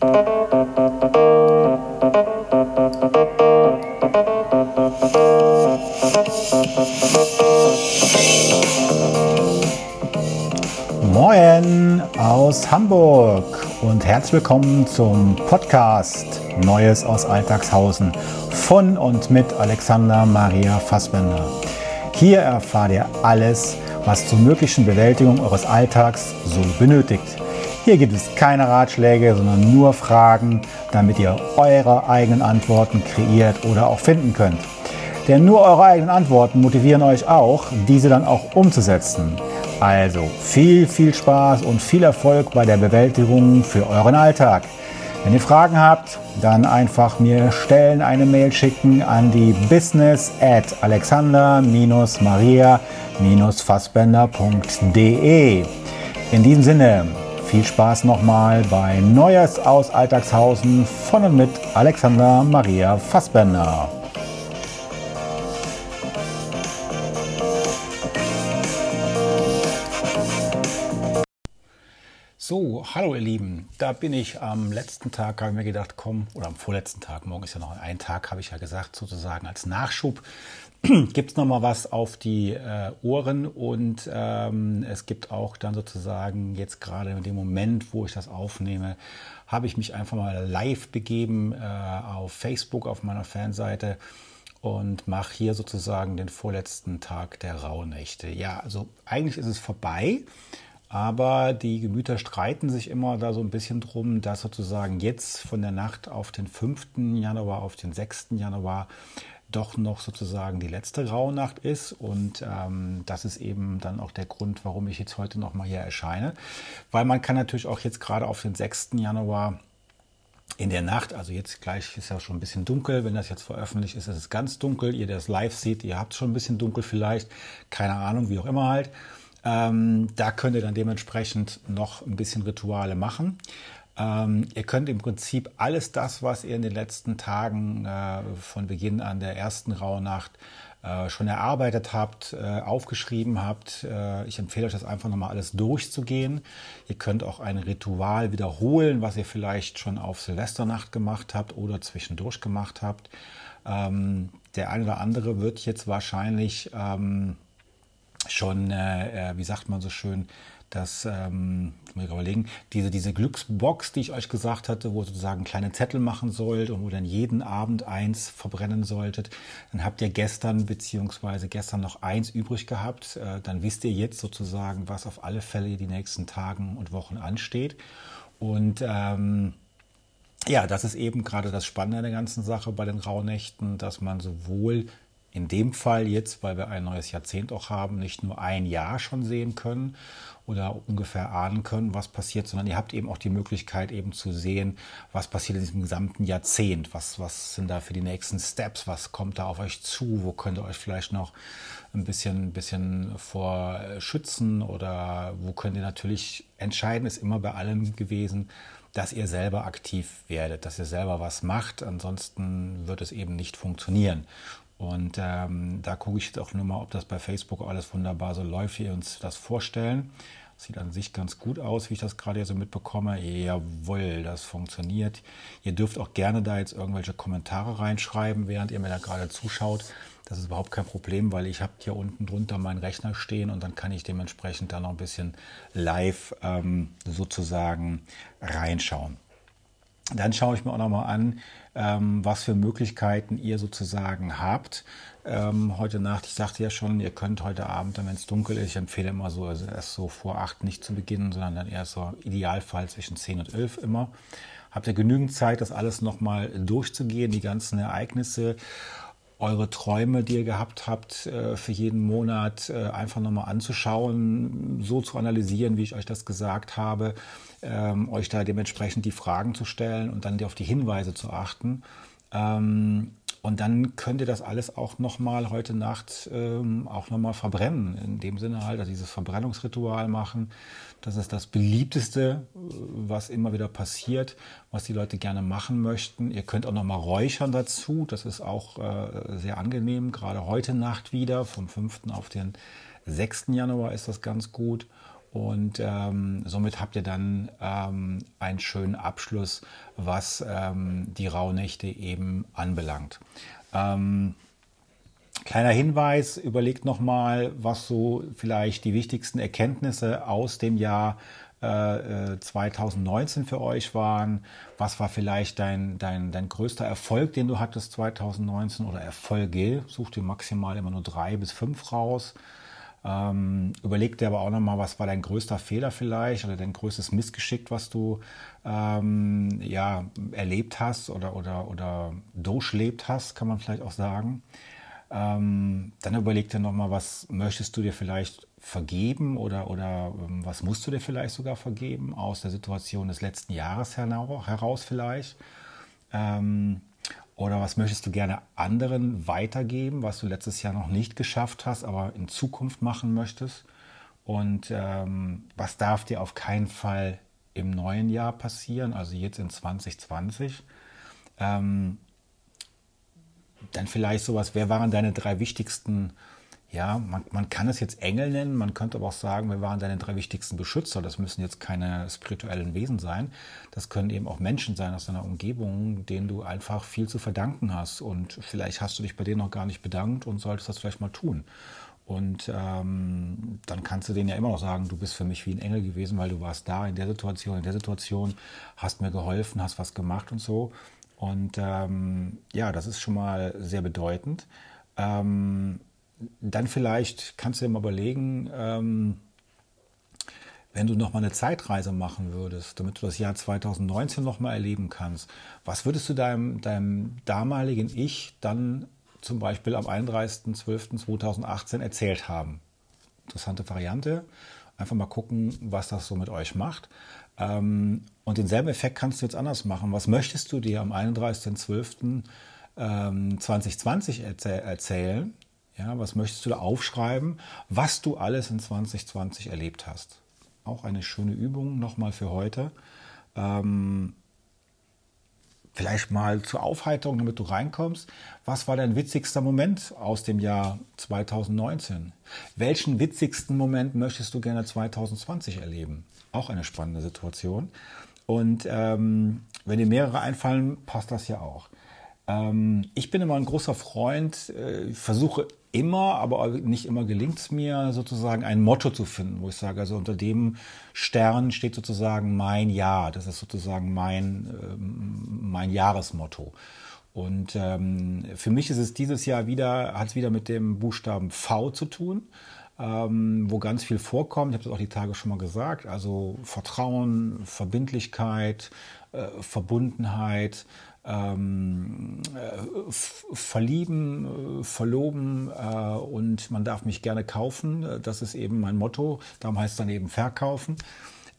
Moin aus Hamburg und herzlich willkommen zum Podcast Neues aus Alltagshausen von und mit Alexander Maria Fassbender. Hier erfahrt ihr alles, was zur möglichen Bewältigung eures Alltags so benötigt. Hier gibt es keine Ratschläge, sondern nur Fragen, damit ihr eure eigenen Antworten kreiert oder auch finden könnt. Denn nur eure eigenen Antworten motivieren euch auch, diese dann auch umzusetzen. Also viel, viel Spaß und viel Erfolg bei der Bewältigung für euren Alltag. Wenn ihr Fragen habt, dann einfach mir stellen, eine Mail schicken an die business at alexander-maria-fassbender.de. In diesem Sinne, viel Spaß nochmal bei Neues aus Alltagshausen von und mit Alexander Maria Fassbender. So, hallo ihr Lieben, da bin ich am letzten Tag, habe ich mir gedacht, komm, oder am vorletzten Tag, morgen ist ja noch ein Tag, habe ich ja gesagt, sozusagen als Nachschub, gibt es nochmal was auf die äh, Ohren und ähm, es gibt auch dann sozusagen jetzt gerade in dem Moment, wo ich das aufnehme, habe ich mich einfach mal live begeben äh, auf Facebook, auf meiner Fanseite und mache hier sozusagen den vorletzten Tag der Rauhnächte. Ja, also eigentlich ist es vorbei. Aber die Gemüter streiten sich immer da so ein bisschen drum, dass sozusagen jetzt von der Nacht auf den 5. Januar, auf den 6. Januar doch noch sozusagen die letzte Rauhnacht ist. Und ähm, das ist eben dann auch der Grund, warum ich jetzt heute nochmal hier erscheine. Weil man kann natürlich auch jetzt gerade auf den 6. Januar in der Nacht, also jetzt gleich ist ja schon ein bisschen dunkel, wenn das jetzt veröffentlicht ist, ist es ganz dunkel. Ihr, der es live seht, ihr habt schon ein bisschen dunkel vielleicht, keine Ahnung, wie auch immer halt. Ähm, da könnt ihr dann dementsprechend noch ein bisschen Rituale machen. Ähm, ihr könnt im Prinzip alles das, was ihr in den letzten Tagen äh, von Beginn an der ersten Rauhnacht äh, schon erarbeitet habt, äh, aufgeschrieben habt. Äh, ich empfehle euch das einfach nochmal alles durchzugehen. Ihr könnt auch ein Ritual wiederholen, was ihr vielleicht schon auf Silvesternacht gemacht habt oder zwischendurch gemacht habt. Ähm, der eine oder andere wird jetzt wahrscheinlich ähm, schon, äh, äh, wie sagt man so schön, dass, ähm, muss ich überlegen, diese, diese Glücksbox, die ich euch gesagt hatte, wo ihr sozusagen kleine Zettel machen sollt und wo dann jeden Abend eins verbrennen solltet, dann habt ihr gestern beziehungsweise gestern noch eins übrig gehabt. Äh, dann wisst ihr jetzt sozusagen, was auf alle Fälle die nächsten Tagen und Wochen ansteht. Und ähm, ja, das ist eben gerade das Spannende an der ganzen Sache bei den Rauhnächten, dass man sowohl in dem Fall jetzt, weil wir ein neues Jahrzehnt auch haben, nicht nur ein Jahr schon sehen können oder ungefähr ahnen können, was passiert, sondern ihr habt eben auch die Möglichkeit eben zu sehen, was passiert in diesem gesamten Jahrzehnt, was, was sind da für die nächsten Steps, was kommt da auf euch zu, wo könnt ihr euch vielleicht noch ein bisschen, ein bisschen vor schützen oder wo könnt ihr natürlich, entscheiden ist immer bei allem gewesen, dass ihr selber aktiv werdet, dass ihr selber was macht, ansonsten wird es eben nicht funktionieren. Und ähm, da gucke ich jetzt auch nur mal, ob das bei Facebook alles wunderbar so läuft, wie wir uns das vorstellen. Sieht an sich ganz gut aus, wie ich das gerade so mitbekomme. Jawohl, das funktioniert. Ihr dürft auch gerne da jetzt irgendwelche Kommentare reinschreiben, während ihr mir da gerade zuschaut. Das ist überhaupt kein Problem, weil ich habe hier unten drunter meinen Rechner stehen und dann kann ich dementsprechend da noch ein bisschen live ähm, sozusagen reinschauen. Dann schaue ich mir auch nochmal an, ähm, was für Möglichkeiten ihr sozusagen habt. Ähm, heute Nacht, ich sagte ja schon, ihr könnt heute Abend, wenn es dunkel ist, ich empfehle immer so, also erst so vor acht nicht zu beginnen, sondern dann erst so Idealfall zwischen zehn und elf immer. Habt ihr genügend Zeit, das alles nochmal durchzugehen, die ganzen Ereignisse eure Träume, die ihr gehabt habt, äh, für jeden Monat äh, einfach nochmal anzuschauen, so zu analysieren, wie ich euch das gesagt habe, ähm, euch da dementsprechend die Fragen zu stellen und dann auf die Hinweise zu achten. Ähm, und dann könnt ihr das alles auch nochmal heute Nacht ähm, auch nochmal verbrennen. In dem Sinne halt, also dieses Verbrennungsritual machen. Das ist das beliebteste, äh, was immer wieder passiert, was die Leute gerne machen möchten. Ihr könnt auch nochmal räuchern dazu. Das ist auch äh, sehr angenehm. Gerade heute Nacht wieder, vom 5. auf den 6. Januar ist das ganz gut. Und ähm, somit habt ihr dann ähm, einen schönen Abschluss, was ähm, die Rauhnächte eben anbelangt. Ähm, kleiner Hinweis, überlegt nochmal, was so vielleicht die wichtigsten Erkenntnisse aus dem Jahr äh, 2019 äh, für euch waren. Was war vielleicht dein, dein, dein größter Erfolg, den du hattest 2019 oder Erfolge? Such dir maximal immer nur drei bis fünf raus. Ähm, überleg dir aber auch nochmal, was war dein größter Fehler vielleicht oder dein größtes Missgeschick, was du ähm, ja, erlebt hast oder, oder, oder durchlebt hast, kann man vielleicht auch sagen. Ähm, dann überleg dir nochmal, was möchtest du dir vielleicht vergeben oder, oder ähm, was musst du dir vielleicht sogar vergeben aus der Situation des letzten Jahres heraus vielleicht. Ähm, oder was möchtest du gerne anderen weitergeben, was du letztes Jahr noch nicht geschafft hast, aber in Zukunft machen möchtest? Und ähm, was darf dir auf keinen Fall im neuen Jahr passieren, also jetzt in 2020? Ähm, dann vielleicht sowas, wer waren deine drei wichtigsten ja, man, man kann es jetzt Engel nennen, man könnte aber auch sagen, wir waren deine drei wichtigsten Beschützer. Das müssen jetzt keine spirituellen Wesen sein. Das können eben auch Menschen sein aus deiner Umgebung, denen du einfach viel zu verdanken hast. Und vielleicht hast du dich bei denen noch gar nicht bedankt und solltest das vielleicht mal tun. Und ähm, dann kannst du denen ja immer noch sagen, du bist für mich wie ein Engel gewesen, weil du warst da in der Situation, in der Situation, hast mir geholfen, hast was gemacht und so. Und ähm, ja, das ist schon mal sehr bedeutend. Ähm, dann vielleicht kannst du dir mal überlegen, ähm, wenn du noch mal eine Zeitreise machen würdest, damit du das Jahr 2019 noch mal erleben kannst, was würdest du deinem, deinem damaligen Ich dann zum Beispiel am 31.12.2018 erzählt haben? Interessante Variante. Einfach mal gucken, was das so mit euch macht. Ähm, und denselben Effekt kannst du jetzt anders machen. Was möchtest du dir am 31.12.2020 ähm, erzählen? Ja, was möchtest du da aufschreiben, was du alles in 2020 erlebt hast? Auch eine schöne Übung nochmal für heute. Ähm, vielleicht mal zur Aufheiterung, damit du reinkommst. Was war dein witzigster Moment aus dem Jahr 2019? Welchen witzigsten Moment möchtest du gerne 2020 erleben? Auch eine spannende Situation. Und ähm, wenn dir mehrere einfallen, passt das ja auch. Ähm, ich bin immer ein großer Freund, äh, versuche immer, aber nicht immer gelingt es mir, sozusagen ein Motto zu finden, wo ich sage, also unter dem Stern steht sozusagen mein Ja. Das ist sozusagen mein, äh, mein Jahresmotto. Und ähm, für mich ist es dieses Jahr wieder, hat es wieder mit dem Buchstaben V zu tun, ähm, wo ganz viel vorkommt. Ich habe das auch die Tage schon mal gesagt. Also Vertrauen, Verbindlichkeit, äh, Verbundenheit, ähm, äh, verlieben, äh, verloben äh, und man darf mich gerne kaufen. Das ist eben mein Motto. Darum heißt es dann eben verkaufen.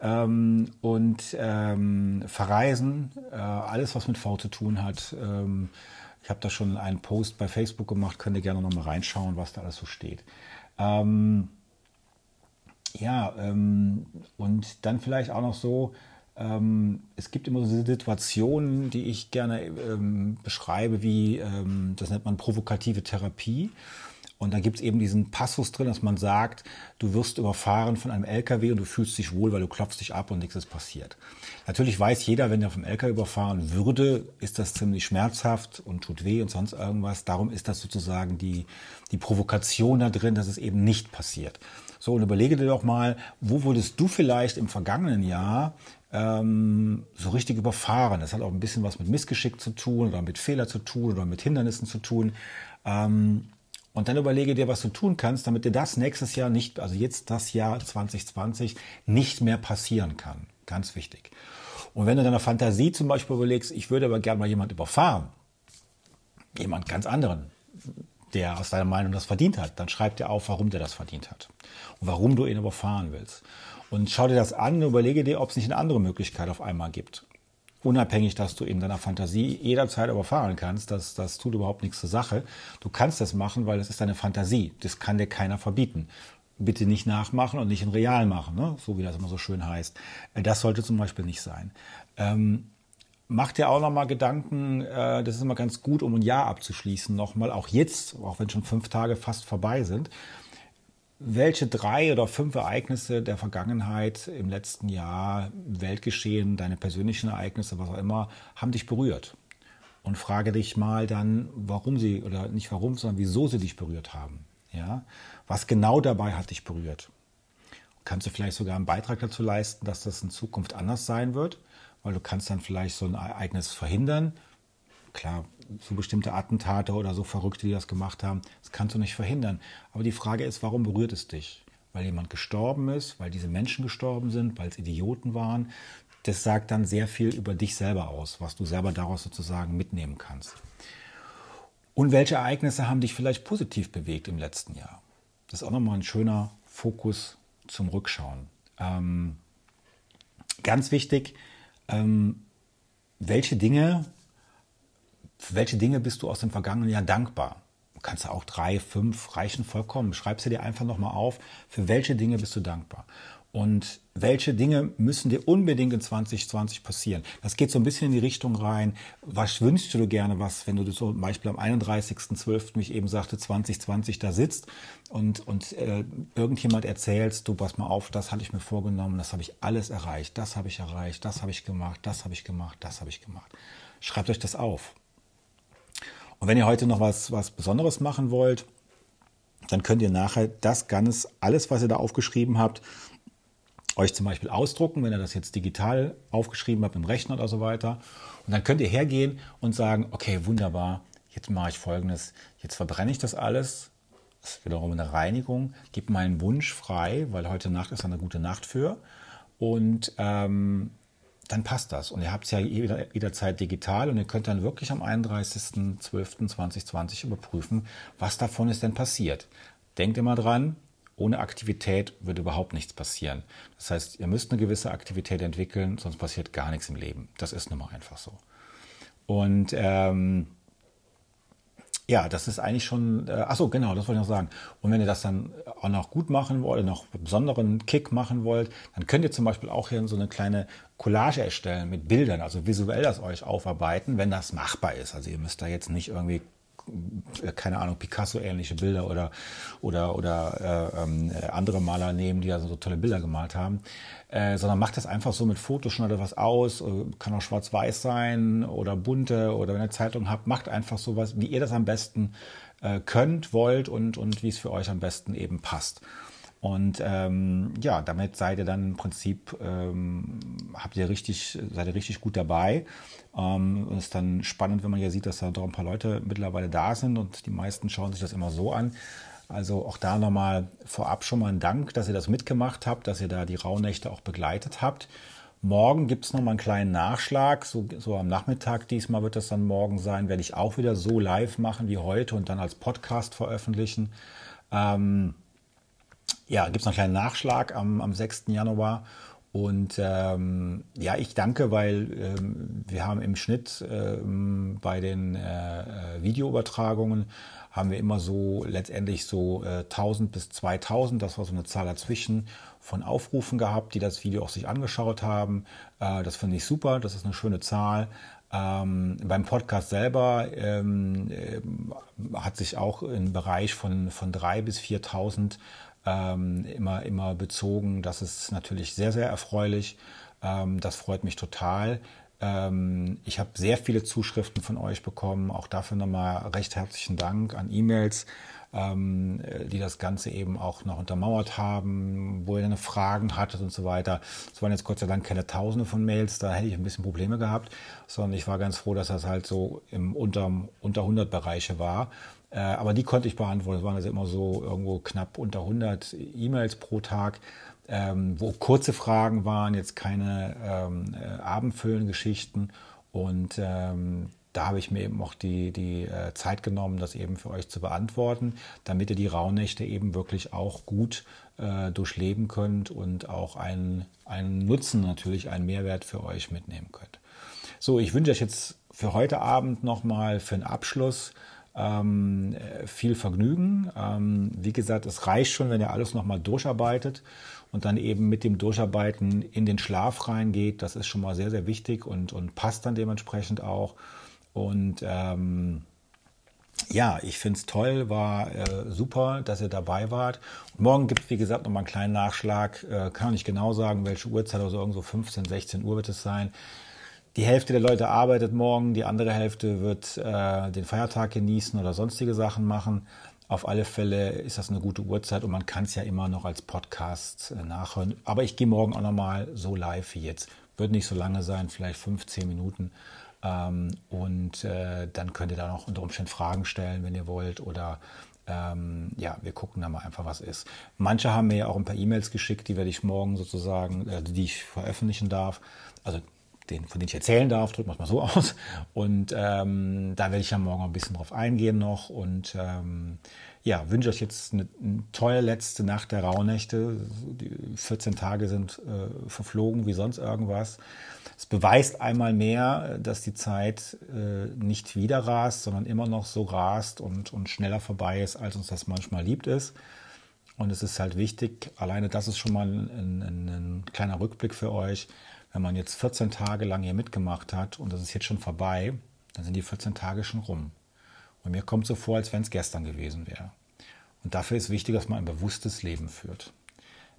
Ähm, und ähm, verreisen, äh, alles was mit V zu tun hat. Ähm, ich habe da schon einen Post bei Facebook gemacht, könnt ihr gerne noch mal reinschauen, was da alles so steht. Ähm, ja, ähm, und dann vielleicht auch noch so, ähm, es gibt immer so Situationen, die ich gerne ähm, beschreibe, wie, ähm, das nennt man provokative Therapie. Und da gibt es eben diesen Passus drin, dass man sagt, du wirst überfahren von einem LKW und du fühlst dich wohl, weil du klopfst dich ab und nichts ist passiert. Natürlich weiß jeder, wenn er vom LKW überfahren würde, ist das ziemlich schmerzhaft und tut weh und sonst irgendwas. Darum ist das sozusagen die, die Provokation da drin, dass es eben nicht passiert. So, und überlege dir doch mal, wo wurdest du vielleicht im vergangenen Jahr ähm, so richtig überfahren. Das hat auch ein bisschen was mit Missgeschick zu tun oder mit Fehler zu tun oder mit Hindernissen zu tun. Ähm, und dann überlege dir, was du tun kannst, damit dir das nächstes Jahr nicht, also jetzt das Jahr 2020, nicht mehr passieren kann. Ganz wichtig. Und wenn du deiner Fantasie zum Beispiel überlegst, ich würde aber gerne mal jemand überfahren, jemand ganz anderen, der aus deiner Meinung das verdient hat, dann schreib dir auf, warum der das verdient hat und warum du ihn überfahren willst. Und schau dir das an und überlege dir, ob es nicht eine andere Möglichkeit auf einmal gibt. Unabhängig, dass du in deiner Fantasie jederzeit überfahren kannst, das, das tut überhaupt nichts zur Sache. Du kannst das machen, weil es ist deine Fantasie. Das kann dir keiner verbieten. Bitte nicht nachmachen und nicht in real machen, ne? so wie das immer so schön heißt. Äh, das sollte zum Beispiel nicht sein. Ähm, mach dir auch nochmal Gedanken, äh, das ist immer ganz gut, um ein Jahr abzuschließen, nochmal, auch jetzt, auch wenn schon fünf Tage fast vorbei sind welche drei oder fünf Ereignisse der Vergangenheit im letzten Jahr, Weltgeschehen, deine persönlichen Ereignisse, was auch immer, haben dich berührt? Und frage dich mal dann, warum sie, oder nicht warum, sondern wieso sie dich berührt haben. Ja? Was genau dabei hat dich berührt? Kannst du vielleicht sogar einen Beitrag dazu leisten, dass das in Zukunft anders sein wird? Weil du kannst dann vielleicht so ein Ereignis verhindern. Klar, so bestimmte Attentate oder so Verrückte, die das gemacht haben, das kannst du nicht verhindern. Aber die Frage ist, warum berührt es dich? Weil jemand gestorben ist, weil diese Menschen gestorben sind, weil es Idioten waren. Das sagt dann sehr viel über dich selber aus, was du selber daraus sozusagen mitnehmen kannst. Und welche Ereignisse haben dich vielleicht positiv bewegt im letzten Jahr? Das ist auch nochmal ein schöner Fokus zum Rückschauen. Ähm, ganz wichtig, ähm, welche Dinge für welche Dinge bist du aus dem vergangenen Jahr dankbar? Du kannst ja auch drei, fünf reichen vollkommen. Schreib sie dir einfach nochmal auf. Für welche Dinge bist du dankbar? Und welche Dinge müssen dir unbedingt in 2020 passieren? Das geht so ein bisschen in die Richtung rein. Was wünschst du dir gerne, was, wenn du zum Beispiel am 31.12., wie ich eben sagte, 2020 da sitzt und, und äh, irgendjemand erzählst, du pass mal auf, das hatte ich mir vorgenommen, das habe ich alles erreicht, das habe ich erreicht, das habe ich gemacht, das habe ich gemacht, das habe ich gemacht. Schreibt euch das auf. Und wenn ihr heute noch was, was Besonderes machen wollt, dann könnt ihr nachher das ganz, alles, was ihr da aufgeschrieben habt, euch zum Beispiel ausdrucken, wenn ihr das jetzt digital aufgeschrieben habt im Rechner oder so weiter. Und dann könnt ihr hergehen und sagen, okay, wunderbar, jetzt mache ich folgendes, jetzt verbrenne ich das alles, das ist wiederum eine Reinigung, gebe meinen Wunsch frei, weil heute Nacht ist eine gute Nacht für. Und ähm, dann passt das. Und ihr habt es ja jederzeit digital und ihr könnt dann wirklich am 31.12.2020 überprüfen, was davon ist denn passiert. Denkt immer dran, ohne Aktivität wird überhaupt nichts passieren. Das heißt, ihr müsst eine gewisse Aktivität entwickeln, sonst passiert gar nichts im Leben. Das ist nun mal einfach so. Und ähm, ja, das ist eigentlich schon, äh, achso, genau, das wollte ich noch sagen. Und wenn ihr das dann auch noch gut machen wollt, noch besonderen Kick machen wollt, dann könnt ihr zum Beispiel auch hier so eine kleine Collage erstellen mit Bildern, also visuell das euch aufarbeiten, wenn das machbar ist. Also ihr müsst da jetzt nicht irgendwie keine Ahnung, Picasso-ähnliche Bilder oder, oder, oder äh, ähm, andere Maler nehmen, die da so tolle Bilder gemalt haben, äh, sondern macht das einfach so mit Fotos, schneidet was aus, äh, kann auch schwarz-weiß sein oder bunte oder wenn ihr Zeitung habt, macht einfach sowas, wie ihr das am besten äh, könnt, wollt und, und wie es für euch am besten eben passt. Und ähm, ja, damit seid ihr dann im Prinzip, ähm, habt ihr richtig, seid ihr richtig gut dabei. Ähm, und es ist dann spannend, wenn man ja sieht, dass da doch ein paar Leute mittlerweile da sind und die meisten schauen sich das immer so an. Also auch da nochmal vorab schon mal ein Dank, dass ihr das mitgemacht habt, dass ihr da die Rauhnächte auch begleitet habt. Morgen gibt es nochmal einen kleinen Nachschlag, so, so am Nachmittag diesmal wird das dann morgen sein, werde ich auch wieder so live machen wie heute und dann als Podcast veröffentlichen. Ähm, ja, gibt es noch einen kleinen Nachschlag am, am 6. Januar. Und ähm, ja, ich danke, weil ähm, wir haben im Schnitt ähm, bei den äh, äh Videoübertragungen haben wir immer so letztendlich so äh, 1000 bis 2000, das war so eine Zahl dazwischen, von Aufrufen gehabt, die das Video auch sich angeschaut haben. Äh, das finde ich super, das ist eine schöne Zahl. Ähm, beim Podcast selber ähm, äh, hat sich auch im Bereich von, von 3.000 bis 4.000 ähm, immer, immer bezogen. Das ist natürlich sehr, sehr erfreulich. Ähm, das freut mich total. Ähm, ich habe sehr viele Zuschriften von euch bekommen. Auch dafür nochmal recht herzlichen Dank an E-Mails, ähm, die das Ganze eben auch noch untermauert haben, wo ihr eine Fragen hattet und so weiter. Es waren jetzt Gott sei Dank keine Tausende von Mails, da hätte ich ein bisschen Probleme gehabt, sondern ich war ganz froh, dass das halt so im unter, unter 100 Bereiche war. Äh, aber die konnte ich beantworten. Es waren also immer so irgendwo knapp unter 100 E-Mails pro Tag, ähm, wo kurze Fragen waren, jetzt keine ähm, äh, abendfüllenden Geschichten. Und ähm, da habe ich mir eben auch die, die äh, Zeit genommen, das eben für euch zu beantworten, damit ihr die Rauhnächte eben wirklich auch gut äh, durchleben könnt und auch einen, einen Nutzen natürlich, einen Mehrwert für euch mitnehmen könnt. So, ich wünsche euch jetzt für heute Abend nochmal für den Abschluss ähm, viel Vergnügen. Ähm, wie gesagt, es reicht schon, wenn ihr alles nochmal durcharbeitet und dann eben mit dem Durcharbeiten in den Schlaf reingeht. Das ist schon mal sehr, sehr wichtig und, und passt dann dementsprechend auch. Und ähm, ja, ich finde es toll, war äh, super, dass ihr dabei wart. Und morgen gibt es, wie gesagt, nochmal einen kleinen Nachschlag. Äh, kann nicht genau sagen, welche Uhrzeit, also irgendwo 15, 16 Uhr wird es sein. Die Hälfte der Leute arbeitet morgen, die andere Hälfte wird äh, den Feiertag genießen oder sonstige Sachen machen. Auf alle Fälle ist das eine gute Uhrzeit und man kann es ja immer noch als Podcast äh, nachhören. Aber ich gehe morgen auch nochmal so live wie jetzt. Wird nicht so lange sein, vielleicht 15 Minuten. Ähm, und äh, dann könnt ihr da noch unter Umständen Fragen stellen, wenn ihr wollt. Oder ähm, ja, wir gucken da mal einfach, was ist. Manche haben mir ja auch ein paar E-Mails geschickt, die werde ich morgen sozusagen, äh, die ich veröffentlichen darf. Also den, von denen ich erzählen darf, drücken wir es mal so aus. Und ähm, da werde ich ja morgen ein bisschen drauf eingehen noch. Und ähm, ja, wünsche euch jetzt eine, eine, tolle letzte Nacht der Rauhnächte. Die 14 Tage sind äh, verflogen wie sonst irgendwas. Es beweist einmal mehr, dass die Zeit äh, nicht wieder rast, sondern immer noch so rast und, und schneller vorbei ist, als uns das manchmal liebt ist. Und es ist halt wichtig, alleine das ist schon mal ein, ein, ein kleiner Rückblick für euch. Wenn man jetzt 14 Tage lang hier mitgemacht hat und das ist jetzt schon vorbei, dann sind die 14 Tage schon rum. Und mir kommt so vor, als wenn es gestern gewesen wäre. Und dafür ist wichtig, dass man ein bewusstes Leben führt.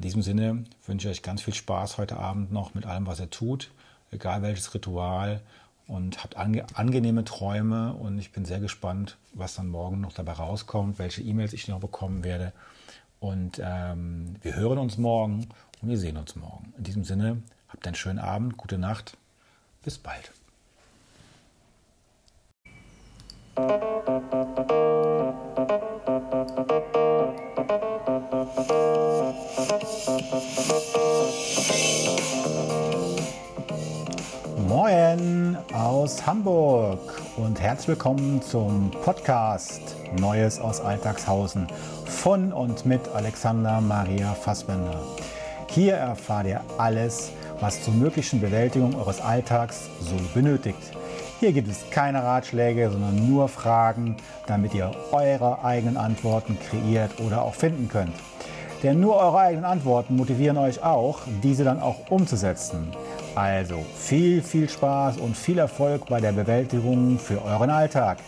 In diesem Sinne wünsche ich euch ganz viel Spaß heute Abend noch mit allem, was ihr tut, egal welches Ritual und habt ange angenehme Träume und ich bin sehr gespannt, was dann morgen noch dabei rauskommt, welche E-Mails ich noch bekommen werde. Und ähm, wir hören uns morgen und wir sehen uns morgen. In diesem Sinne, habt einen schönen Abend, gute Nacht, bis bald. Moin aus Hamburg und herzlich willkommen zum Podcast Neues aus Alltagshausen von und mit Alexander Maria Fassbender. Hier erfahrt ihr alles, was zur möglichen Bewältigung eures Alltags so benötigt. Hier gibt es keine Ratschläge, sondern nur Fragen, damit ihr eure eigenen Antworten kreiert oder auch finden könnt. Denn nur eure eigenen Antworten motivieren euch auch, diese dann auch umzusetzen. Also viel, viel Spaß und viel Erfolg bei der Bewältigung für euren Alltag.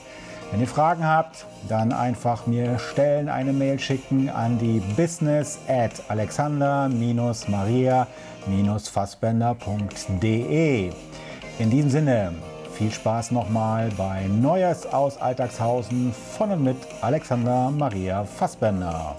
Wenn ihr Fragen habt, dann einfach mir stellen, eine Mail schicken an die business at alexander-maria-fassbender.de. In diesem Sinne, viel Spaß nochmal bei Neues aus Alltagshausen von und mit Alexander Maria Fassbender.